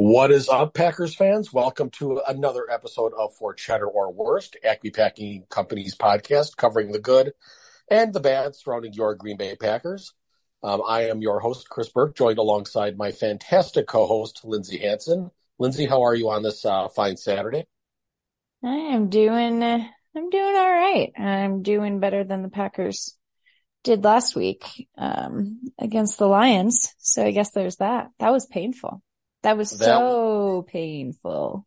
What is up, Packers fans? Welcome to another episode of For Cheddar or Wurst, Acme Packing Company's podcast covering the good and the bad surrounding your Green Bay Packers. Um, I am your host, Kris Burke, joined alongside my fantastic co-host, Lindsay Hanson. Lindsay, how are you on this uh, fine Saturday? I am doing, I'm doing all right. I'm doing better than the Packers did last week um, against the Lions. So I guess there's that. That was painful. That was that, so painful.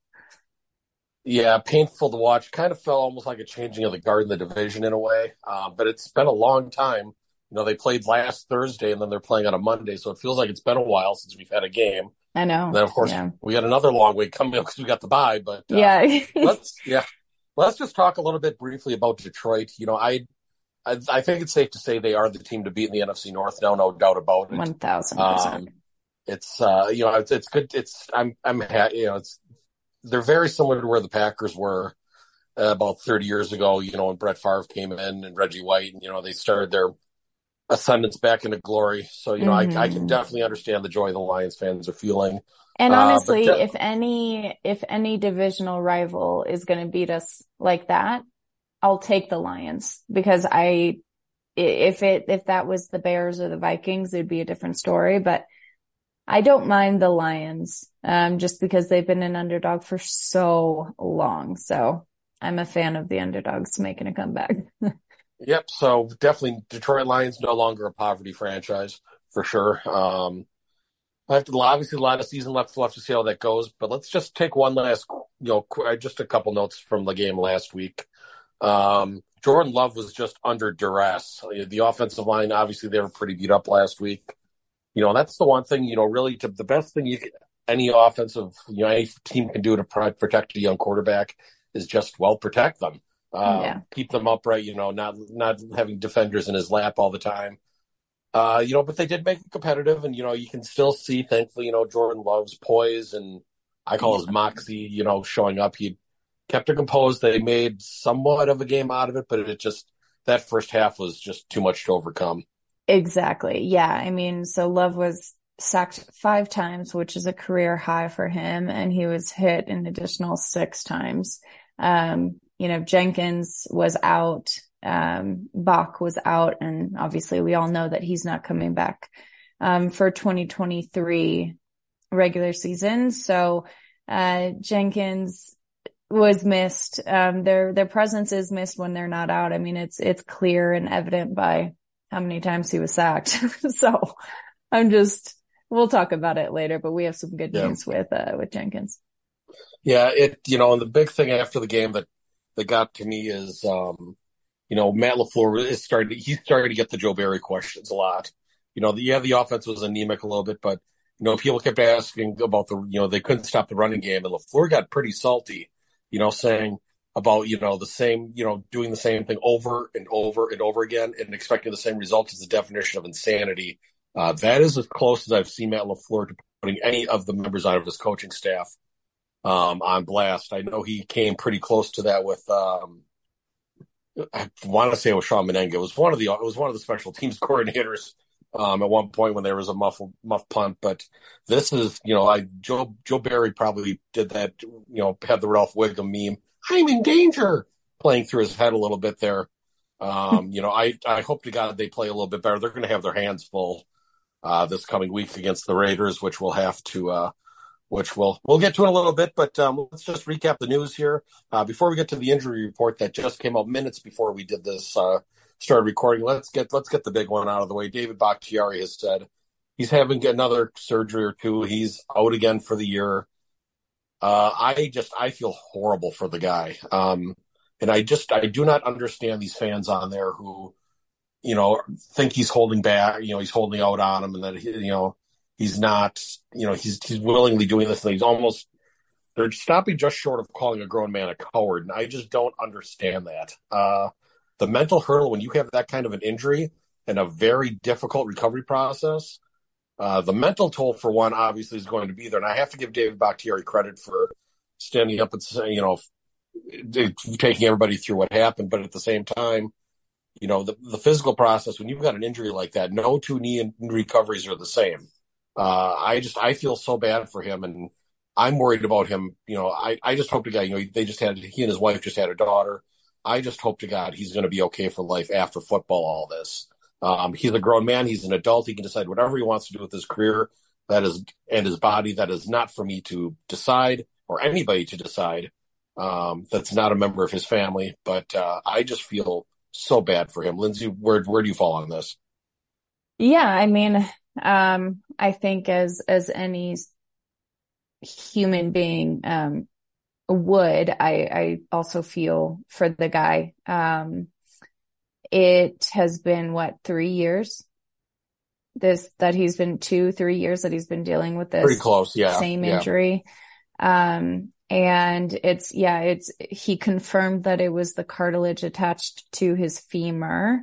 Yeah, painful to watch. Kind of felt almost like a changing of the guard in the division in a way. Uh, but it's been a long time. You know, they played last Thursday and then they're playing on a Monday, so it feels like it's been a while since we've had a game. I know. And then of course yeah. we got another long week coming up because we got the bye. But uh, yeah, let's yeah, let's just talk a little bit briefly about Detroit. You know, I, I, I think it's safe to say they are the team to beat in the NFC North now, no doubt about it. One thousand percent. It's uh, you know, it's, it's good. It's I'm I'm you know, it's they're very similar to where the Packers were uh, about 30 years ago. You know, when Brett Favre came in and Reggie White, and you know, they started their ascendance back into glory. So you know, mm-hmm. I I can mm-hmm. definitely understand the joy the Lions fans are feeling. And uh, honestly, uh, de- if any if any divisional rival is going to beat us like that, I'll take the Lions because I if it if that was the Bears or the Vikings, it'd be a different story. But I don't mind the Lions, um, just because they've been an underdog for so long. So I'm a fan of the underdogs making a comeback. yep. So definitely Detroit Lions no longer a poverty franchise for sure. Um, I have to obviously a lot of season left left to see how that goes, but let's just take one last, you know, uh, just a couple notes from the game last week. Um, Jordan Love was just under duress. The offensive line, obviously, they were pretty beat up last week you know, that's the one thing, you know, really to the best thing you can, any offensive, you know, any team can do to protect a young quarterback is just well protect them. Uh, yeah. keep them upright, you know, not, not having defenders in his lap all the time. Uh, you know, but they did make it competitive and, you know, you can still see, thankfully, you know, Jordan loves poise and I call his moxie, you know, showing up. He kept it composed. They made somewhat of a game out of it, but it just, that first half was just too much to overcome. Exactly. Yeah. I mean, so Love was sacked five times, which is a career high for him. And he was hit an additional six times. Um, you know, Jenkins was out. Um, Bach was out. And obviously we all know that he's not coming back, um, for 2023 regular season. So, uh, Jenkins was missed. Um, their, their presence is missed when they're not out. I mean, it's, it's clear and evident by how many times he was sacked. so I'm just, we'll talk about it later, but we have some good yeah. news with, uh, with Jenkins. Yeah. It, you know, and the big thing after the game that, that got to me is, um, you know, Matt LaFleur is starting, he's starting to get the Joe Barry questions a lot. You know, the, yeah, the offense was anemic a little bit, but, you know, people kept asking about the, you know, they couldn't stop the running game and LaFleur got pretty salty, you know, saying, about, you know, the same, you know, doing the same thing over and over and over again and expecting the same result is the definition of insanity. Uh, that is as close as I've seen Matt LaFleur to putting any of the members out of his coaching staff, um, on blast. I know he came pretty close to that with, um, I want to say it was Shawn Mennenga. It was one of the, it was one of the special teams coordinators, um, at one point when there was a muffled muff punt, but this is, you know, I, Joe, Joe Barry probably did that, you know, had the Ralph Wiggum meme I'm in danger playing through his head a little bit there. Um, you know, I, I hope to God they play a little bit better. They're going to have their hands full, uh, this coming week against the Raiders, which we'll have to, uh, which we'll, we'll get to in a little bit, but, um, let's just recap the news here. Uh, before we get to the injury report that just came out minutes before we did this, uh, started recording, let's get, let's get the big one out of the way. David Bakhtiari has said he's having another surgery or two. He's out again for the year. Uh, I just, I feel horrible for the guy. Um, and I just, I do not understand these fans on there who, you know, think he's holding back, you know, he's holding out on him and that, he, you know, he's not, you know, he's, he's willingly doing this and he's almost, they're stopping just short of calling a grown man a coward. And I just don't understand that. Uh, the mental hurdle when you have that kind of an injury and a very difficult recovery process, uh, the mental toll, for one, obviously is going to be there. And I have to give David Bakhtiari credit for standing up and saying, you know, taking everybody through what happened. But at the same time, you know, the, the physical process, when you've got an injury like that, no two knee recoveries are the same. Uh, I just, I feel so bad for him. And, I'm worried about him. You know, I, I just hope to God, you know, they just had, he and his wife just had a daughter. I just hope to God he's going to be okay for life after football, all this. Um, he's a grown man. He's an adult. He can decide whatever he wants to do with his career that is, and his body. That is not for me to decide or anybody to decide. Um, that's not a member of his family, but, uh, I just feel so bad for him. Lindsay, where, where do you fall on this? Yeah. I mean, um, I think as, as any human being, um, would, I, I also feel for the guy. Um, it has been what, three years? This, that he's been two, three years that he's been dealing with this. Pretty close. Yeah. Same yeah. injury. Um, and it's, yeah, it's, he confirmed that it was the cartilage attached to his femur,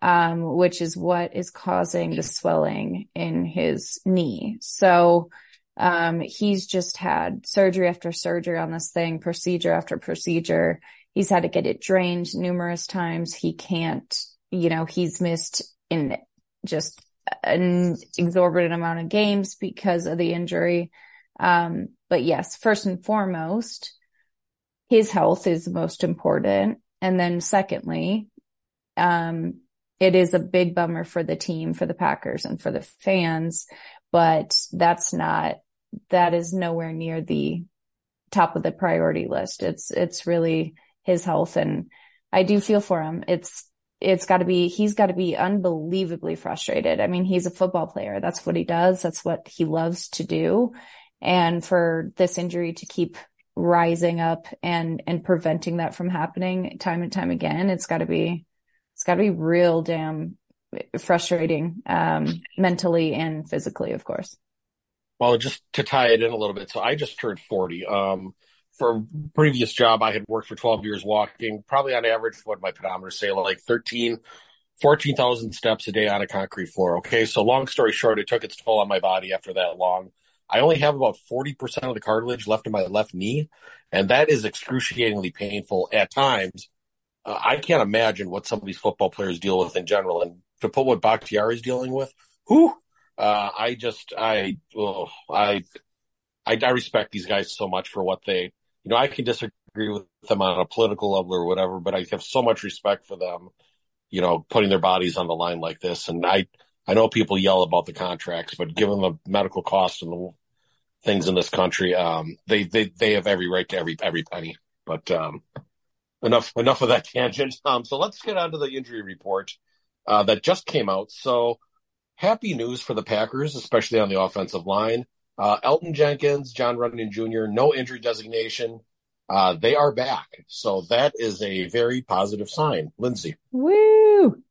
um, which is what is causing the swelling in his knee. So, um, he's just had surgery after surgery on this thing, procedure after procedure. He's had to get it drained numerous times. He can't, you know, he's missed in just an exorbitant amount of games because of the injury. Um, but yes, first and foremost, his health is most important. And then secondly, um, it is a big bummer for the team, for the Packers and for the fans, but that's not, that is nowhere near the top of the priority list. It's, it's really his health. And I do feel for him. It's, it's got to be, he's got to be unbelievably frustrated. I mean, he's a football player. That's what he does. That's what he loves to do. And for this injury to keep rising up and, and preventing that from happening time and time again, it's got to be, it's got to be real damn frustrating, um, mentally and physically, of course. Well, just to tie it in a little bit. So I just turned 40. Um, for previous job, I had worked for 12 years walking, probably on average, what my pedometer say, like 13, 14,000 steps a day on a concrete floor. Okay. So long story short, it took its toll on my body after that long. I only have about 40% of the cartilage left in my left knee, and that is excruciatingly painful at times. Uh, I can't imagine what some of these football players deal with in general. And to put what Bakhtiari is dealing with, who, uh, I just, I, oh, I, I, I respect these guys so much for what they, you know, I can disagree with them on a political level or whatever, but I have so much respect for them, you know, putting their bodies on the line like this. And I, I know people yell about the contracts, but given the medical costs and the things in this country, um, they, they, they have every right to every, every penny. But, um, enough, enough of that tangent. Um, so let's get on to the injury report, uh, that just came out. So happy news for the Packers, especially on the offensive line. Uh, Elgton Jenkins, John Runyan Jr., no injury designation. Uh, they are back. So that is a very positive sign. Lindsay. Woo!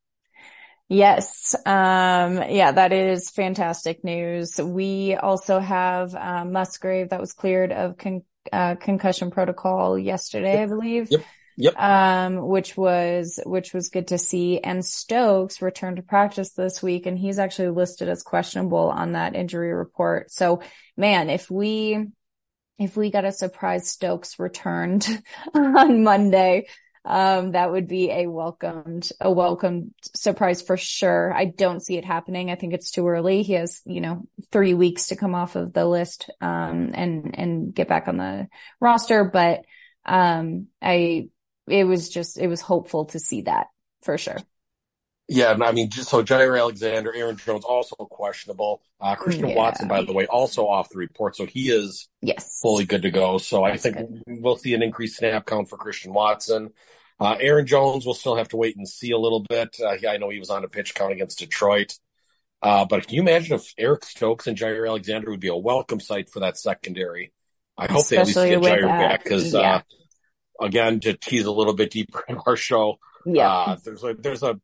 Yes. Um, yeah, that is fantastic news. We also have um, Musgrave that was cleared of con- uh, concussion protocol yesterday, I believe. Yep. Yep. Um, which was, which was good to see. And Stokes returned to practice this week and he's actually listed as questionable on that injury report. So man, if we, if we got a surprise Stokes returned on Monday, um, that would be a welcomed, a welcomed surprise for sure. I don't see it happening. I think it's too early. He has, you know, three weeks to come off of the list, um, and, and get back on the roster. But, um, I, it was just, it was hopeful to see that for sure. Yeah, I mean, just so Jaire Alexander, Aaron Jones also questionable. Uh, Christian yeah. Watson, by the way, also off the report, so he is yes fully good to go. So I think good. we'll see an increased snap count for Christian Watson. Uh, Aaron Jones will still have to wait and see a little bit. Uh, I know he was on a pitch count against Detroit. Uh, but can you imagine if Eric Stokes and Jaire Alexander would be a welcome sight for that secondary? I hope Especially they at least get Jaire back because yeah. Again, to tease a little bit deeper in our show, yeah, uh, there's a there's a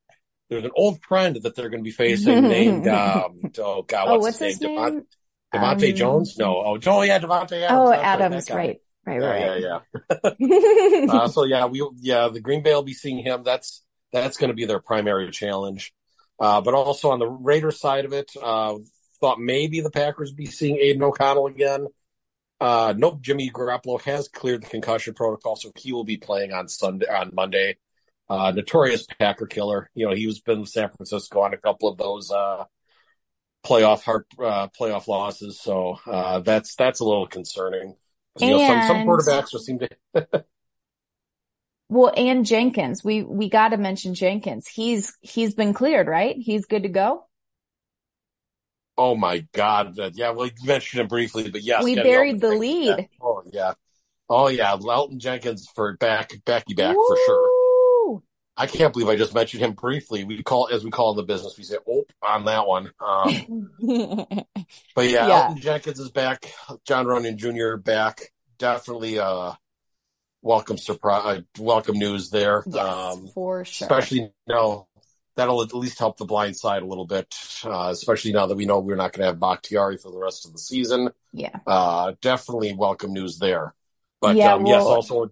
there's an old friend that they're going to be facing named um, oh god, oh, what's, what's his, his name? name? Davante um, Jones? No, oh, oh yeah, Davante Adams. Oh, Adams, right. Right, right. Yeah, yeah, yeah. uh, so yeah, we yeah the Green Bay will be seeing him. That's that's going to be their primary challenge. Uh, but also on the Raiders side of it, uh, thought maybe the Packers be seeing Aidan O'Connell again. Uh, nope, Jimmy Garoppolo has cleared the concussion protocol, so he will be playing on Sunday, on Monday. Uh, notorious Packer killer. You know, he was been in San Francisco on a couple of those, uh, playoff heart, uh, playoff losses. So uh, that's that's a little concerning. You know, some some quarterbacks just seem to. well, and Jenkins, we we got to mention Jenkins. He's he's been cleared, right? He's good to go. Oh my God! Yeah, well, you mentioned him briefly, but yes, We buried the Elgton Jenkins back. lead. Oh yeah, oh yeah, Elgton Jenkins for back Becky back for sure. I can't believe I just mentioned him briefly. We call as we call in the business, we say "oh" on that one. Um, but yeah, Yeah. Elgton Jenkins is back. John Runyan Jr. back. Definitely uh welcome surprise, welcome news there. Yes, Um, for sure. especially now that'll at least help the blind side a little bit. Uh, especially now that we know we're not going to have Bakhtiari for the rest of the season. Yeah. Uh, definitely welcome news there. But Yeah, um, yes, also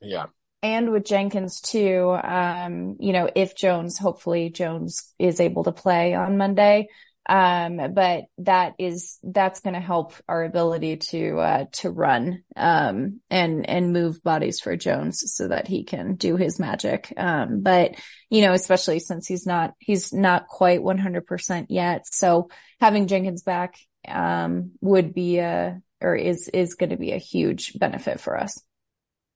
yeah. And with Jenkins too, um, you know, if Jones, hopefully Jones is able to play on Monday. Um, but that is, that's going to help our ability to, uh, to run, um, and, and move bodies for Jones so that he can do his magic. Um, but, you know, especially since he's not, he's not quite 100% yet. So having Jenkins back, um, would be a, or is, is going to be a huge benefit for us.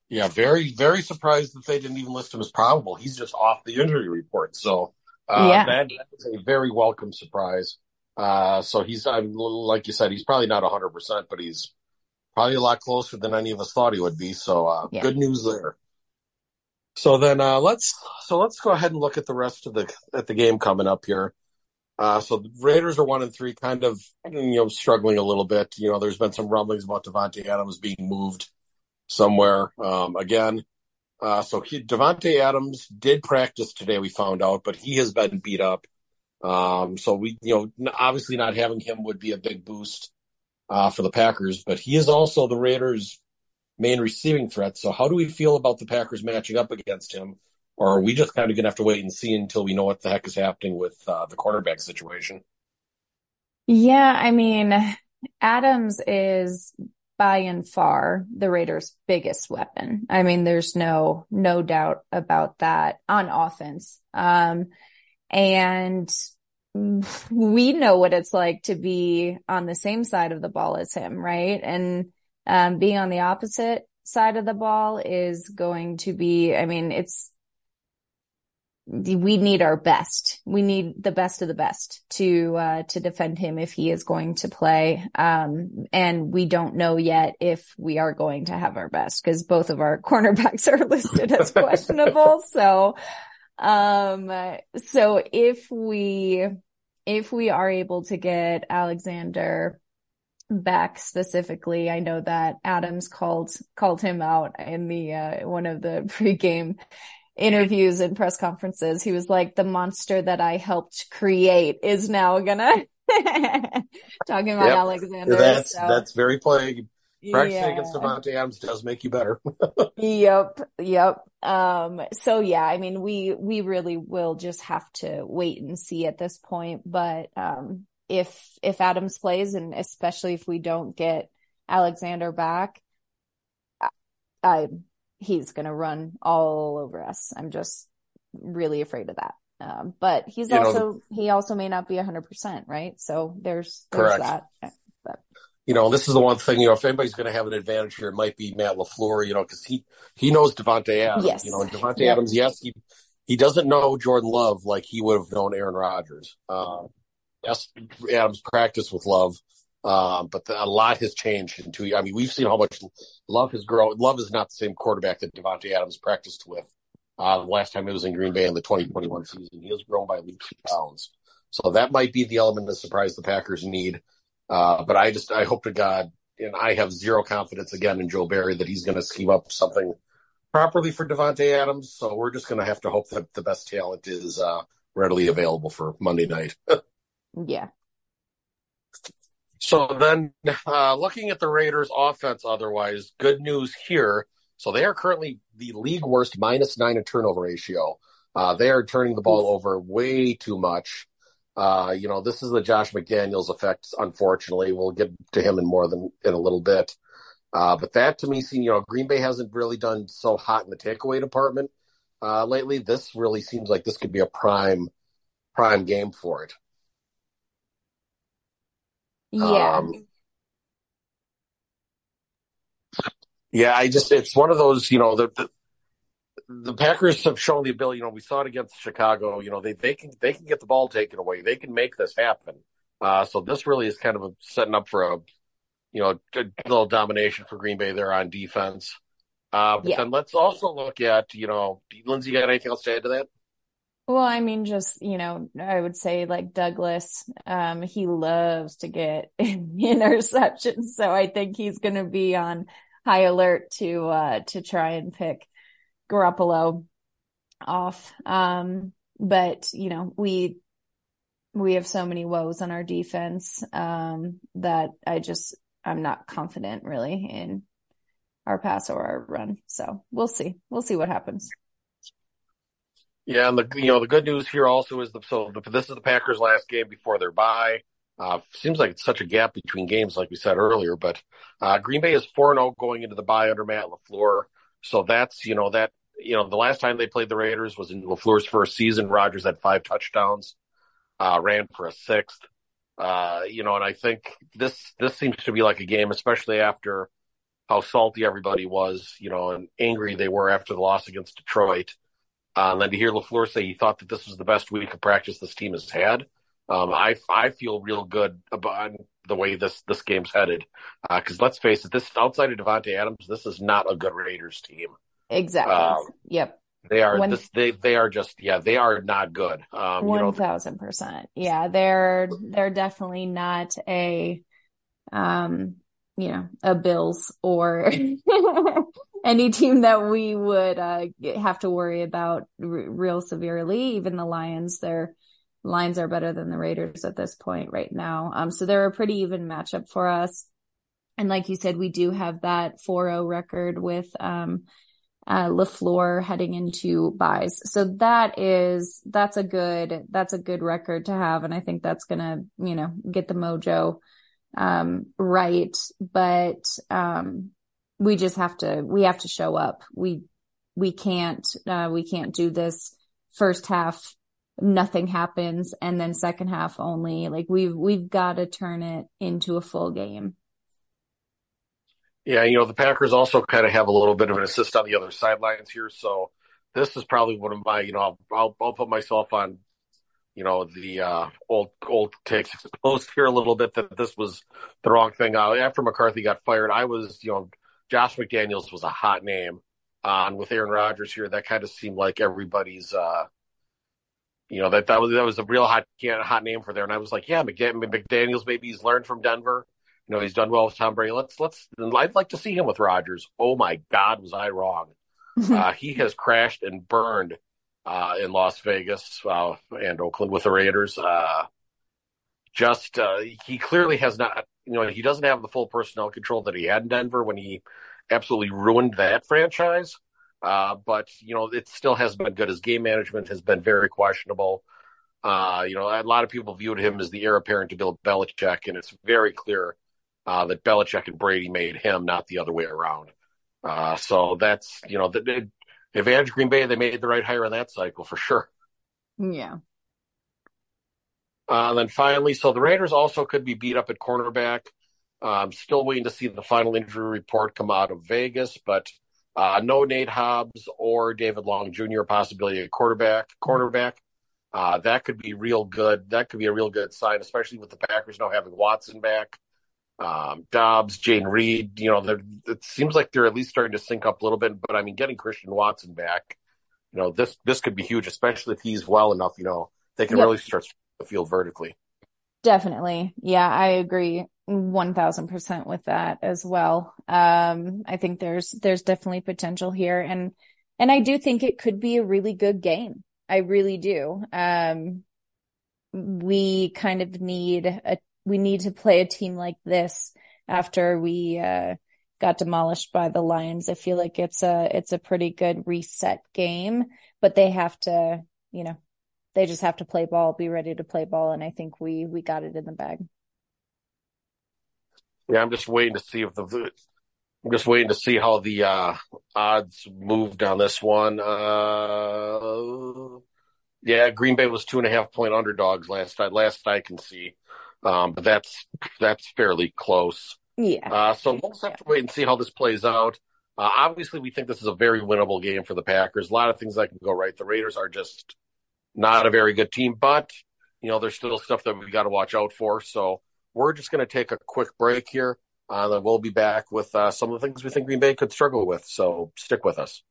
Yeah, very, very surprised that they didn't even list him as probable. He's just off the injury report. So, uh, Yeah. that, that is a very welcome surprise. Uh, so he's, I'm, like you said, he's probably not hundred percent, but he's probably a lot closer than any of us thought he would be. So, uh, Yeah. good news there. So then, uh, let's, so let's go ahead and look at the rest of the, at the game coming up here. Uh, so the Raiders are one and three, kind of, you know, struggling a little bit. You know, there's been some rumblings about Davante Adams being moved somewhere. Um, again, uh, so he, Davante Adams did practice today, we found out, but he has been beat up. Um, so we, you know, obviously not having him would be a big boost, uh, for the Packers, but he is also the Raiders' main receiving threat. So how do we feel about the Packers matching up against him? Or are we just kind of going to have to wait and see until we know what the heck is happening with, uh, the cornerback situation? Yeah, I mean, Adams is by and far the Raiders' biggest weapon. I mean, there's no no doubt about that on offense. Um, and we know what it's like to be on the same side of the ball as him, right? And um, being on the opposite side of the ball is going to be, I mean, it's we need our best. We need the best of the best to uh, to defend him if he is going to play. Um, and we don't know yet if we are going to have our best because both of our cornerbacks are listed as questionable. so, um, so if we if we are able to get Alexander back specifically, I know that Adams called called him out in the uh, one of the pregame interviews and press conferences. He was like, the monster that I helped create is now gonna talking about Yep. Alexander. That's, so, that's very plague. Practicing yeah. against Davante Adams does make you better. Yep, yep. Um, so yeah, I mean, we, we really will just have to wait and see at this point. But, um, if, if Adams plays and especially if we don't get Alexander back, I, I he's going to run all over us. I'm just really afraid of that. Um, but he's You know, also, he also may not be hundred percent, right? So there's, there's Correct. that. you know, this is the one thing, you know, if anybody's going to have an advantage here, it might be Matt LaFleur, you know, because he, he knows Davante Adams, Yes. you know, and Davante Yep. Adams, yes, he, he doesn't know Jordan Love like he would have known Aaron Rodgers. Um, yes, Adams practiced with Love, um, but the, a lot has changed in two years. I mean, we've seen how much Love has grown. Love is not the same quarterback that Davante Adams practiced with. Uh, last time he was in Green Bay in the 2021 season, he has grown by at least two pounds. So that might be the element of surprise the Packers need. Uh, but I just, I hope to God, and I have zero confidence again in Joe Barry that he's going to scheme up something properly for Davante Adams. So we're just going to have to hope that the best talent is, uh, readily available for Monday night. Yeah. So then, uh, looking at the Raiders offense, otherwise, good news here. So they are currently the league worst minus nine in turnover ratio. Uh, they are turning the ball over way too much. Uh, you know, this is the Josh McDaniels effect, unfortunately. We'll get to him in more than in a little bit. Uh, but that to me, seems, you know, Green Bay hasn't really done so hot in the takeaway department, uh, lately. This really seems like this could be a prime, prime game for it. Yeah. Um, yeah, I just it's one of those, you know, the, the the Packers have shown the ability. You know, we saw it against Chicago. You know, they they can they can get the ball taken away. They can make this happen. Uh, so this really is kind of a, setting up for a, you know, a little domination for Green Bay there on defense. Uh, but Yeah. then let's also look at, you know, Lindsay, you got anything else to add to that? Well, I mean, just, you know, I would say like Douglas, um, he loves to get interceptions. So I think he's going to be on high alert to, uh, to try and pick Garoppolo off. Um, but, you know, we, we have so many woes on our defense, um, that I just, I'm not confident really in our pass or our run. So we'll see. We'll see what happens. Yeah, and the you know the good news here also is the so the, this is the Packers' last game before their bye. Uh, seems like it's such a gap between games, like we said earlier. But uh, Green Bay is four zero going into the bye under Matt Lafleur, so that's you know that you know the last time they played the Raiders was in Lafleur's first season. Rodgers had five touchdowns, uh, ran for a sixth. Uh, you know, and I think this this seems to be like a game, especially after how salty everybody was, you know, and angry they were after the loss against Detroit. Uh, and then to hear Lafleur say he thought that this was the best week of practice this team has had, um, I I feel real good about the way this this game's headed. Because let's face it, this outside of Davante Adams, this is not a good Raiders team. Exactly. Um, Yep. They are When- this they they are just yeah they are not good. Um, One thousand percent. Yeah, they're they're definitely not a um, you know, a Bills or any team that we would uh have to worry about r real severely. Even the Lions, their lines are better than the Raiders at this point right now. Um, so they're a pretty even matchup for us. And like you said, we do have that 4-0 record with um uh, LaFleur heading into buys. So that is, that's a good, that's a good record to have. And I think that's to, you know, get the mojo, um, right. But, um, we just have to, we have to show up. We, we can't, uh, we can't do this first half. Nothing happens. And then second half only like we've, we've got to turn it into a full game. Yeah, you know, the Packers also kind of have a little bit of an assist on the other sidelines here. So this is probably one of my, you know, I'll, I'll, I'll put myself on, you know, the uh, old old takes exposed here a little bit that this was the wrong thing. Uh, after McCarthy got fired, I was, you know, Josh McDaniels was a hot name. Uh, and with Aaron Rodgers here, that kind of seemed like everybody's, uh, you know, that that was that was a real hot hot name for there. And I was like, yeah, McDaniels maybe he's learned from Denver. You know, he's done well with Tom Brady. Let's let's. I'd like to see him with Rodgers. Oh my God, was I wrong? uh, he has crashed and burned uh, in Las Vegas uh, and Oakland with the Raiders. Uh, just uh, he clearly has not. You know, he doesn't have the full personnel control that he had in Denver when he absolutely ruined that franchise. Uh, but you know, it still hasn't been good. His game management has been very questionable. Uh, you know, a lot of people viewed him as the heir apparent to Bill Belichick, and it's very clear uh, that Belichick and Brady made him, not the other way around. Uh, so that's, you know, the, the advantage Green Bay, they made the right hire in that cycle for sure. yeah. Uh, and then finally, so the Raiders also could be beat up at cornerback. I'm still waiting to see the final injury report come out of Vegas, but uh, no Nate Hobbs or David Long Jr. possibility at quarterback, cornerback. Uh, that could be real good. That could be a real good sign, especially with the Packers now having Watson back. Um, Doubs, Jane Reed, you know, it seems like they're at least starting to sync up a little bit. But I mean, getting Christian Watson back, you know, this this could be huge, especially if he's well enough. You know, they can Yep. really stretch the field vertically. Definitely. Yeah, I agree 1000% with that as well. Um, I think there's, there's definitely potential here and, and I do think it could be a really good game. I really do. Um, we kind of need a, we need to play a team like this after we, uh, got demolished by the Lions. I feel like it's a, it's a pretty good reset game, but they have to, you know, they just have to play ball, be ready to play ball, and I think we we got it in the bag. Yeah, I'm just waiting to see if the I'm just waiting to see how the uh, odds moved on this one. Uh, yeah, Green Bay was two and a half point underdogs last night. Last I can see, Um, but that's that's fairly close. Yeah. Uh, so we'll just have to wait and see how this plays out. Uh, obviously, we think this is a very winnable game for the Packers. A lot of things that can go right. The Raiders are just not a very good team, but you know there's still stuff that we got to watch out for. So we're just going to take a quick break here. Uh, then we'll be back with uh, some of the things we think Green Bay could struggle with. So stick with us.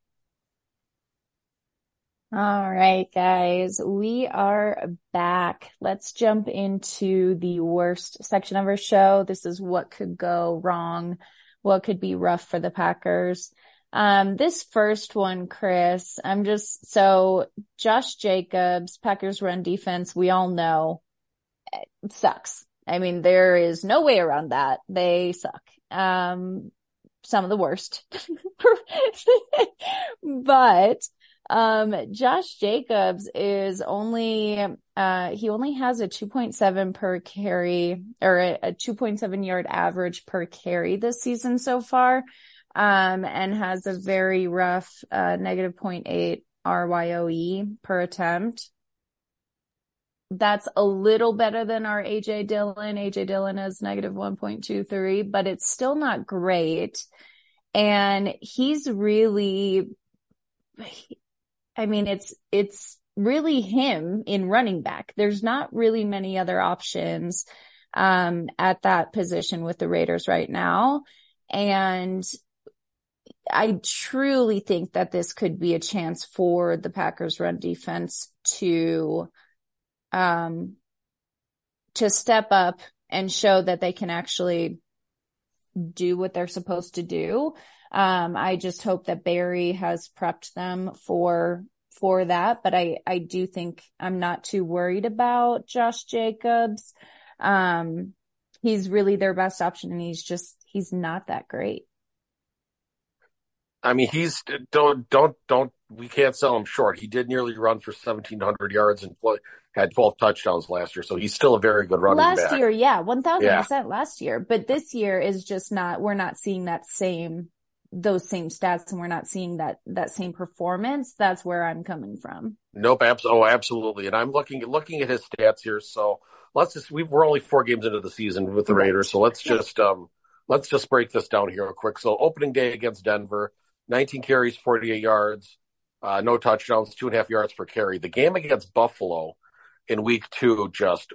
All right, guys, we are back. Let's jump into the worst section of our show. This is what could go wrong, what could be rough for the Packers. Um, this first one, Chris, I'm just so Josh Jacobs, Packers run defense, we all know it sucks. I mean, there is no way around that. They suck. Um, some of the worst. but um, Josh Jacobs is only, uh, he only has a 2.7 per carry or a, a 2.7 yard average per carry this season so far. Um, and has a very rough, uh, negative 0.8 RYOE per attempt. That's a little better than our AJ Dillon. AJ Dillon is negative 1.23, but it's still not great. And he's really, I mean, it's, it's really him in running back. There's not really many other options, um, at that position with the Raiders right now. And I truly think that this could be a chance for the Packers run defense to, um, to step up and show that they can actually do what they're supposed to do. Um, I just hope that Barry has prepped them for for that, but I I do think I'm not too worried about Josh Jacobs. Um, he's really their best option, and he's just he's not that great. I mean, he's don't don't don't we can't sell him short. He did nearly run for 1,700 yards and had 12 touchdowns last year, so he's still a very good running last back. year, yeah, 1,000% last year. But this year is just not, we're not seeing that same, those same stats and we're not seeing that, that same performance. That's where I'm coming from. Nope. Abs- oh, absolutely. And I'm looking, looking at his stats here. So let's just, we we're only four games into the season with the Raiders. So let's just, um, let's just break this down here real quick. So opening day against Denver, 19 carries, 48 yards, uh, no touchdowns, two and a half yards per carry. The game against Buffalo in week two just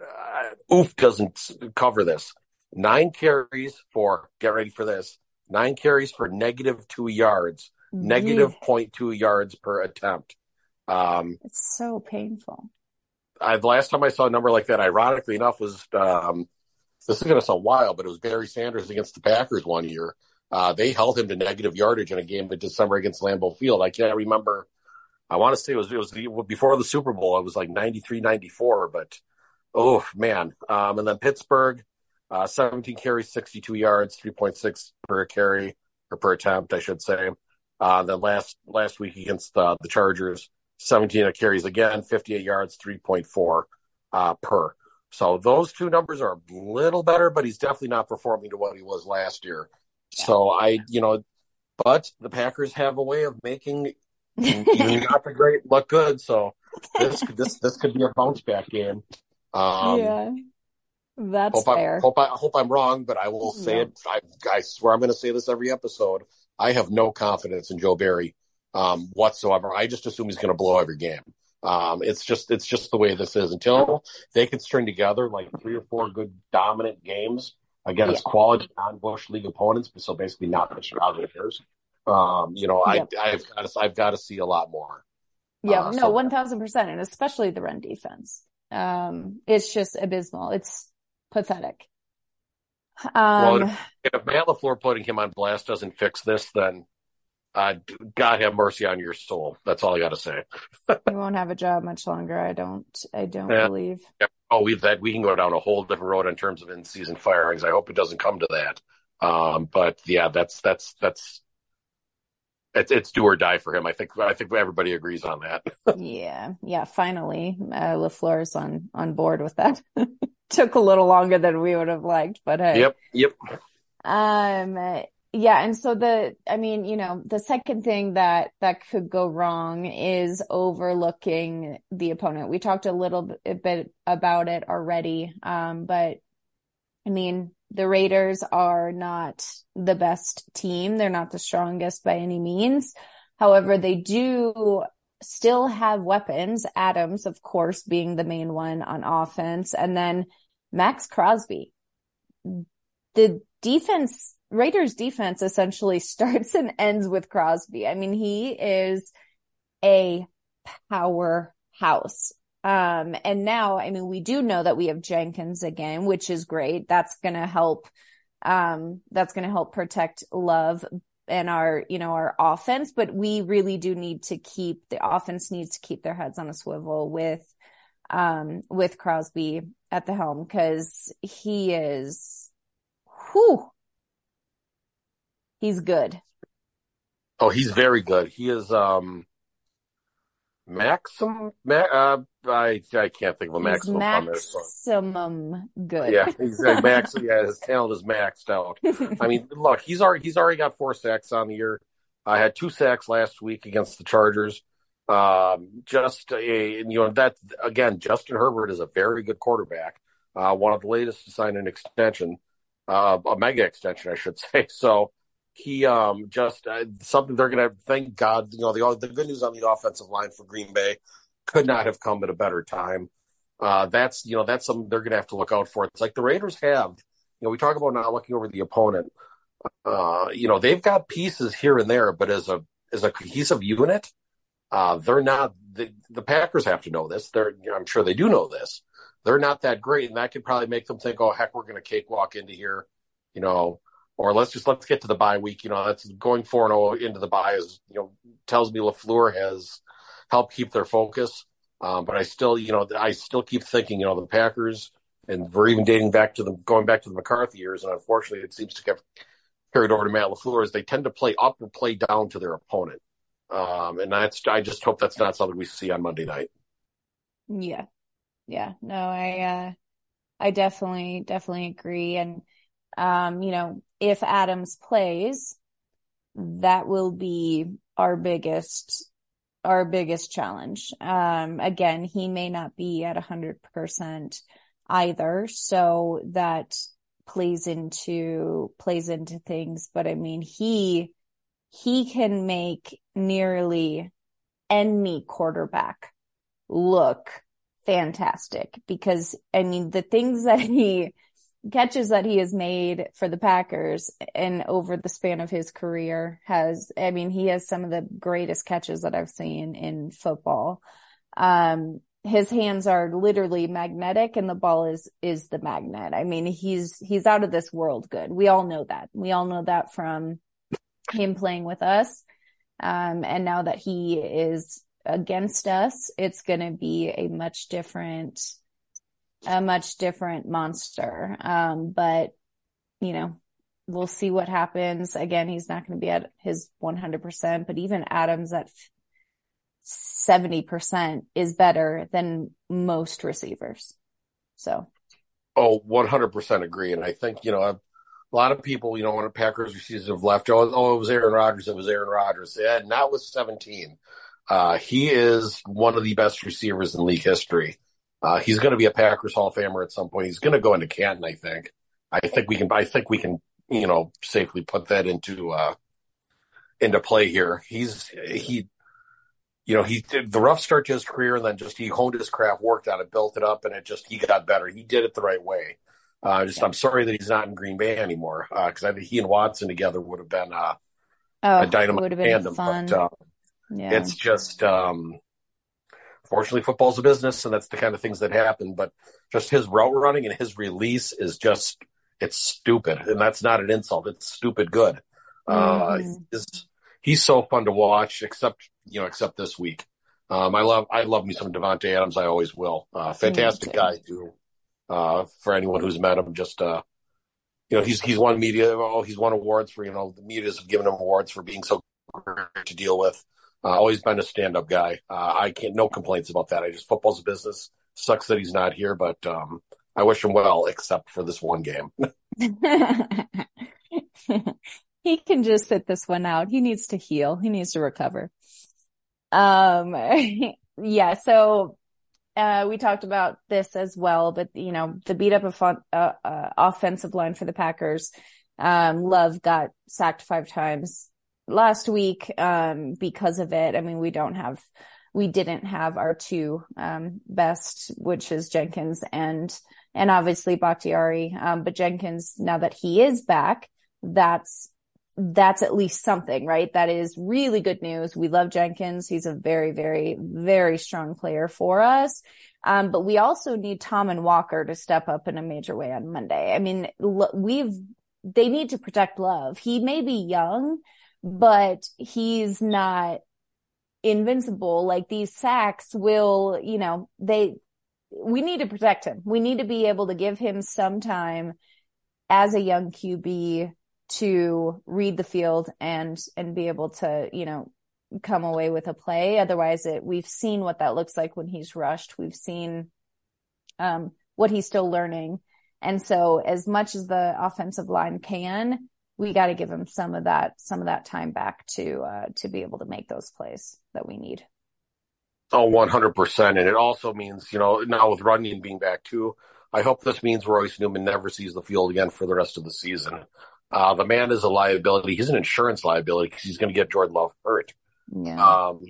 uh, oof doesn't cover this. Nine carries for get ready for this. Nine carries for negative two yards, negative Yeah. 0.2 yards per attempt. Um, It's so painful. I, the last time I saw a number like that, ironically enough, was um, this is going to sound wild, but it was Barry Sanders against the Packers one year. Uh, they held him to negative yardage in a game in December against Lambeau Field. I can't remember. I want to say it was, it was before the Super Bowl. It was like 93, 94, but oh man. Um, and then Pittsburgh, uh, 17 carries, 62 yards, 3.6 per carry or per attempt, I should say. Uh, then last, last week against uh, the Chargers, 17 carries again, 58 yards, 3.4, uh, per. So those two numbers are a little better, but he's definitely not performing to what he was last year. So I, you know, but the Packers have a way of making not the great look good. So this this this could be a bounce back game. Um, yeah. That's hope fair. I hope I hope I'm wrong, but I will say Yeah. it. I, I swear I'm going to say this every episode. I have no confidence in Joe Barry um, whatsoever. I just assume he's going to blow every game. Um, it's just it's just the way this is. Until they can string together like three or four good dominant games against quality non-Bush league opponents, but so basically not the Chicago Bears. Um, you know, Yep. I I've got to I've got to see a lot more. Yeah, Uh, no, so- one thousand percent, and especially the run defense. Um, it's just abysmal. It's pathetic. Um, Well, if Matt Lafleur putting him on blast doesn't fix this, then uh, God have mercy on your soul. That's all I got to say. he won't have a job much longer. I don't. I don't Yeah. believe. Oh, we've that we can go down a whole different road in terms of in-season firings. I hope it doesn't come to that. Um, but yeah, that's that's that's it's it's do or die for him. I think I think everybody agrees on that. Yeah, yeah. Finally, uh, Lafleur's on on board with that. Took a little longer than we would have liked, but hey. Yep, yep. Um, Yeah, and so the I mean, you know, the second thing that that could go wrong is overlooking the opponent. We talked a little bit about it already. Um, but I mean, the Raiders are not the best team. They're not the strongest by any means. However, they do still have weapons. Adams, of course, being the main one on offense, and then Maxx Crosby. The defense, Raiders defense essentially starts and ends with Crosby. I mean, he is a powerhouse. Um, and now, I mean, we do know that we have Jenkins again, which is great. That's going to help. Um, that's going to help protect Love and our, you know, our offense, but we really do need to keep the offense needs to keep their heads on a swivel with, um, with Crosby at the helm because he is, whew, he's good. Oh, he's very good. He is, um, Maxim, uh, I I can't think of a maximum. Maximum good. Yeah, he's max. yeah, his talent is maxed out. I mean, look, he's already he's already got four sacks on the year. I had two sacks last week against the Chargers. Um, just a you know that again, Justin Herbert is a very good quarterback. Uh, one of the latest to sign an extension, uh, a mega extension, I should say. So he um, just uh, something they're going to thank God. You know, the the good news on the offensive line for Green Bay could not have come at a better time. Uh, that's you know that's something they're going to have to look out for. It's like the Raiders have. You know, we talk about not looking over the opponent. Uh, you know, they've got pieces here and there, but as a as a cohesive unit, uh, they're not. The, the Packers have to know this. They're I'm sure they do know this. They're not that great, and that could probably make them think, "Oh heck, we're going to cakewalk into here." You know, or let's just let's get to the bye week. You know, that's going four and zero oh into the bye is you know tells me Lafleur has helped keep their focus. Um, but I still, you know, I still keep thinking, you know, the Packers, and we're even dating back to the going back to the McCarthy years, and unfortunately, it seems to have carried over to Matt Lafleur. Is they tend to play up or play down to their opponent, um, and that's I just hope that's not something we see on Monday night. Yeah, yeah, no, I, uh, I definitely, definitely agree, and um, you know, if Adams plays, that will be our biggest our biggest challenge. Um, again, he may not be at a hundred percent either. So that plays into, plays into things. But I mean, he, he can make nearly any quarterback look fantastic because I mean, the things that he, catches that he has made for the Packers and over the span of his career has, I mean, he has some of the greatest catches that I've seen in football. Um, his hands are literally magnetic and the ball is, is the magnet. I mean, he's, he's out of this world good. We all know that. We all know that from him playing with us. Um, and now that he is against us, it's going to be a much different, a much different monster. Um, but you know, we'll see what happens. Again, he's not going to be at his 100%, but even Adams at 70% is better than most receivers. So. Oh, 100% agree. And I think, you know, a lot of people, you know, when the Packers receivers have left, oh, oh, it was Aaron Rodgers. It was Aaron Rodgers. Yeah, not with 17. Uh, he is one of the best receivers in league history. Uh, he's going to be a Packers Hall of Famer at some point. He's going to go into Canton, I think. I think we can. I think we can. You know, safely put that into uh, into play here. He's he. You know, he did the rough start to his career, and then just he honed his craft, worked on it, built it up, and it just he got better. He did it the right way. Uh, just I'm sorry that he's not in Green Bay anymore because uh, I think he and Watson together would have been uh, oh, a dynamite tandem. But uh, yeah. it's just um, Fortunately, football's a business, and that's the kind of things that happen. But just his route running and his release is just it's stupid, and that's not an insult. It's stupid good. Uh, mm-hmm. Uh, he's, he's so fun to watch, except you know, except this week. Um, I love I love me some Davante Adams. I always will. Uh, fantastic guy too. Uh, for anyone who's met him, just uh, you know, he's he's won media. Oh, he's won awards for you know the media's have given him awards for being so great to deal with. Uh, always been a stand-up guy. Uh, I can't, no complaints about that. I just football's a business. Sucks that he's not here, but um, I wish him well, except for this one game. he can just sit this one out. He needs to heal. He needs to recover. Um, yeah. So, uh, we talked about this as well, but you know, the beat up of, uh, uh, offensive line for the Packers. Um, Love got sacked five times last week, um, because of it. I mean, we don't have, we didn't have our two, um, best, which is Jenkins and, and obviously Bakhtiari. Um, but Jenkins, now that he is back, that's that's at least something, right? That is really good news. We love Jenkins. He's a very, very, very strong player for us. Um, but we also need Tom and Walker to step up in a major way on Monday. I mean, we've, they need to protect love. He may be young, but he's not invincible. Like these sacks will, you know, they, we need to protect him. We need to be able to give him some time as a young QB to read the field and and be able to you know come away with a play otherwise it we've seen what that looks like when he's rushed we've seen um what he's still learning and so as much as the offensive line can we got to give him some of that some of that time back to uh to be able to make those plays that we need oh 100% and it also means you know now with Runyan being back too i hope this means royce newman never sees the field again for the rest of the season uh, the man is a liability. He's an insurance liability because he's going to get Jordan Love hurt. Yeah. Um,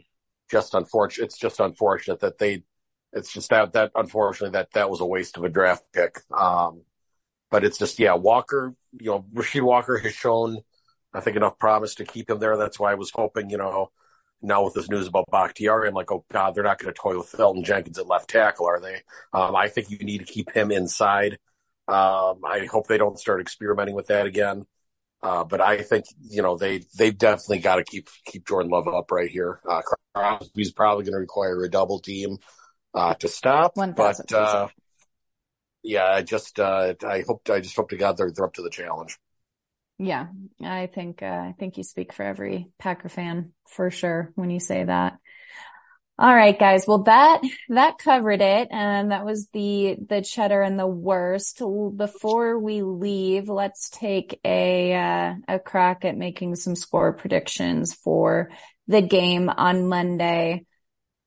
just unfortunate. It's just unfortunate that they, it's just that, that unfortunately that that was a waste of a draft pick. Um, but it's just, yeah, Walker, you know, Rasheed Walker has shown, I think enough promise to keep him there. That's why I was hoping, you know, now with this news about Bakhtiari, I'm like, oh God, they're not going to toy with Elgton Jenkins at left tackle, are they? Um, I think you need to keep him inside. Um, I hope they don't start experimenting with that again. Uh, but I think you know they they definitely got to keep keep Jordan Love up right here. Uh, Crosby's probably going to require a double team uh, to stop, 1, but uh, yeah, I just uh, I hope I just hope to God they're they're up to the challenge. Yeah, I think uh, I think you speak for every Packer fan for sure when you say that. All right, guys. Well, that, that covered it. And that was the, the cheddar and the Wurst. Before we leave, let's take a, uh, a crack at making some score predictions for the game on Monday.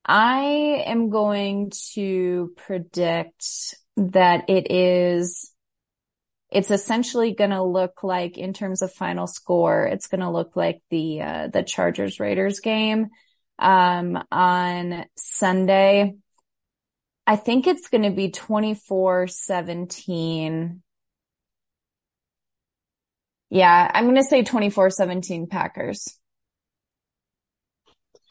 I am going to predict that it is, it's essentially going to look like in terms of final score, it's going to look like the, uh, the Chargers Raiders game um, on Sunday. I think it's going to be 24 17. Yeah, I'm going to say 24 17 Packers.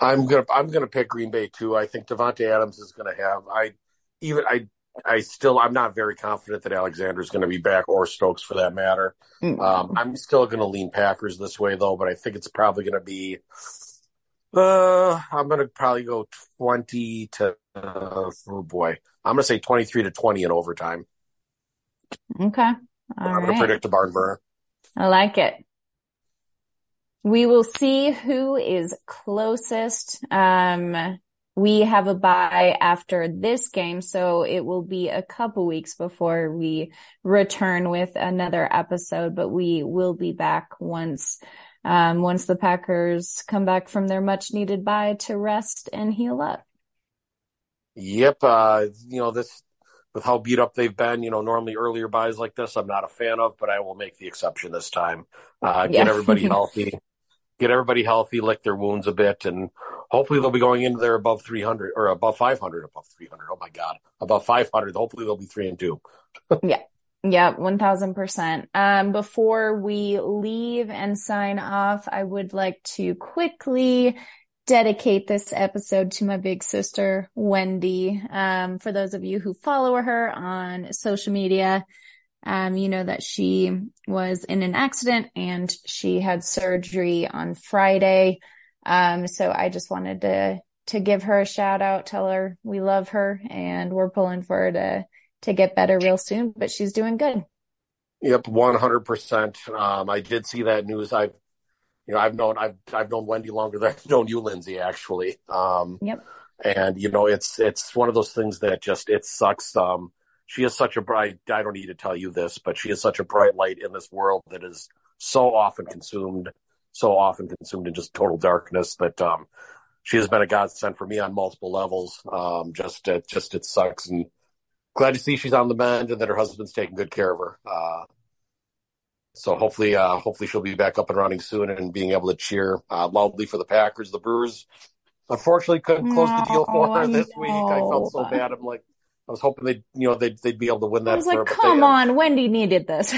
I'm gonna I'm gonna pick Green Bay too. I think Davante Adams is gonna have I even I I still I'm not very confident that Alexander is gonna be back or Stokes for that matter. Mm-hmm. Um, I'm still gonna lean Packers this way though, but I think it's probably gonna be uh, I'm gonna probably go twenty to. Uh, oh boy, I'm gonna say twenty three to twenty in overtime. Okay, All I'm right. gonna predict a barn burner. I like it. We will see who is closest. Um, we have a bye after this game, so it will be a couple weeks before we return with another episode, but we will be back once um, once the Packers come back from their much needed bye to rest and heal up. Yep. Uh, you know, this, with how beat up they've been, you know, normally earlier buys like this, I'm not a fan of, but I will make the exception this time. Uh, get yeah. everybody healthy, get everybody healthy, lick their wounds a bit, and hopefully they'll be going into there above 300 or above 500, above 300. Oh my God, above 500. Hopefully they'll be three and two. yeah. Yeah, 1000%. Um, before we leave and sign off, I would like to quickly dedicate this episode to my big sister, Wendy. Um, for those of you who follow her on social media, um, you know that she was in an accident and she had surgery on Friday. Um, so I just wanted to, to give her a shout out, tell her we love her and we're pulling for her to to get better real soon, but she's doing good. Yep, one hundred percent. Um, I did see that news. I've, you know, I've known I've I've known Wendy longer than I've known you, Lindsay. Actually. Um, yep. And you know, it's it's one of those things that just it sucks. Um, she is such a bright. I don't need to tell you this, but she is such a bright light in this world that is so often consumed, so often consumed in just total darkness that um, she has been a godsend for me on multiple levels. Um, just it just it sucks, and glad to see she's on the mend and that her husband's taking good care of her. Uh, so hopefully, uh, hopefully she'll be back up and running soon and being able to cheer uh, loudly for the Packers. The Brewers, unfortunately, couldn't close the deal for her this week. I felt so bad. I'm like, I was hoping they'd, you know, they'd they'd be able to win that. I was like, come on, Wendy needed this.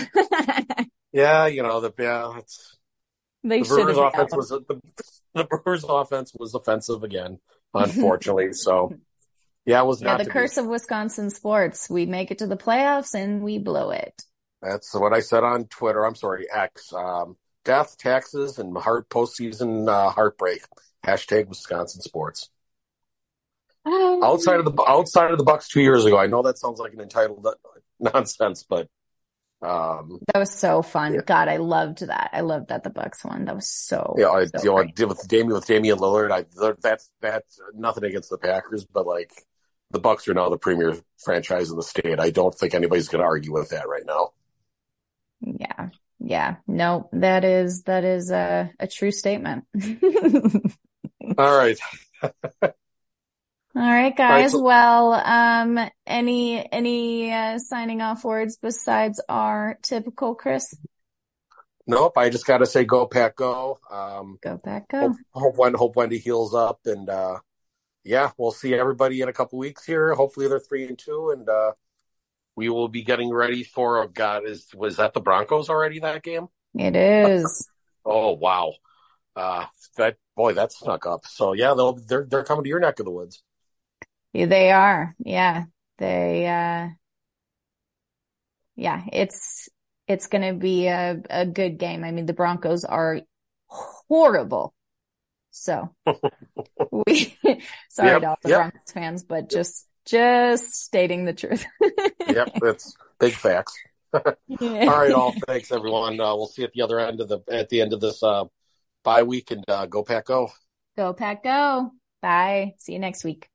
yeah, you know, the yeah, it's they the Brewers offense was the, the Brewers offense was offensive again, unfortunately. so yeah, it was yeah, the curse be. of Wisconsin sports. We make it to the playoffs and we blow it. That's what I said on Twitter. I'm sorry, X. Um, death, taxes, and heart postseason uh, heartbreak. Hashtag Wisconsin sports. Um, outside of the outside of the Bucks two years ago, I know that sounds like an entitled nonsense, but um, that was so fun. Yeah. God, I loved that. I loved that the Bucks one. That was so. Yeah, I, so you know, with Damian with Damian Lillard, I that's that's nothing against the Packers, but like the Bucks are now the premier franchise in the state. I don't think anybody's going to argue with that right now. Yeah. Yeah. No, that is, that is a, a true statement. All right. All right, guys. All right, so- well, um, any, any, uh, signing off words besides our typical Kris? Nope. I just got to say, go Pack, go. Um, go Pack, go. Hope, hope, Wendy, hope Wendy heals up and, uh, yeah, we'll see everybody in a couple weeks here. Hopefully they're three and two and, uh, we will be getting ready for. Oh God, is was that the Broncos already? That game? It is. oh wow, uh, that boy, that snuck up. So yeah, they'll they're they're coming to your neck of the woods. Yeah, they are. Yeah, they. uh Yeah, it's it's going to be a a good game. I mean, the Broncos are horrible. So we sorry yep, to all the yep. Broncos fans, but just just stating the truth. yep, that's big facts. all right, all thanks everyone. Uh, we'll see you at the other end of the at the end of this uh, bye week, and uh, go pack go. Go pack go. Bye. See you next week.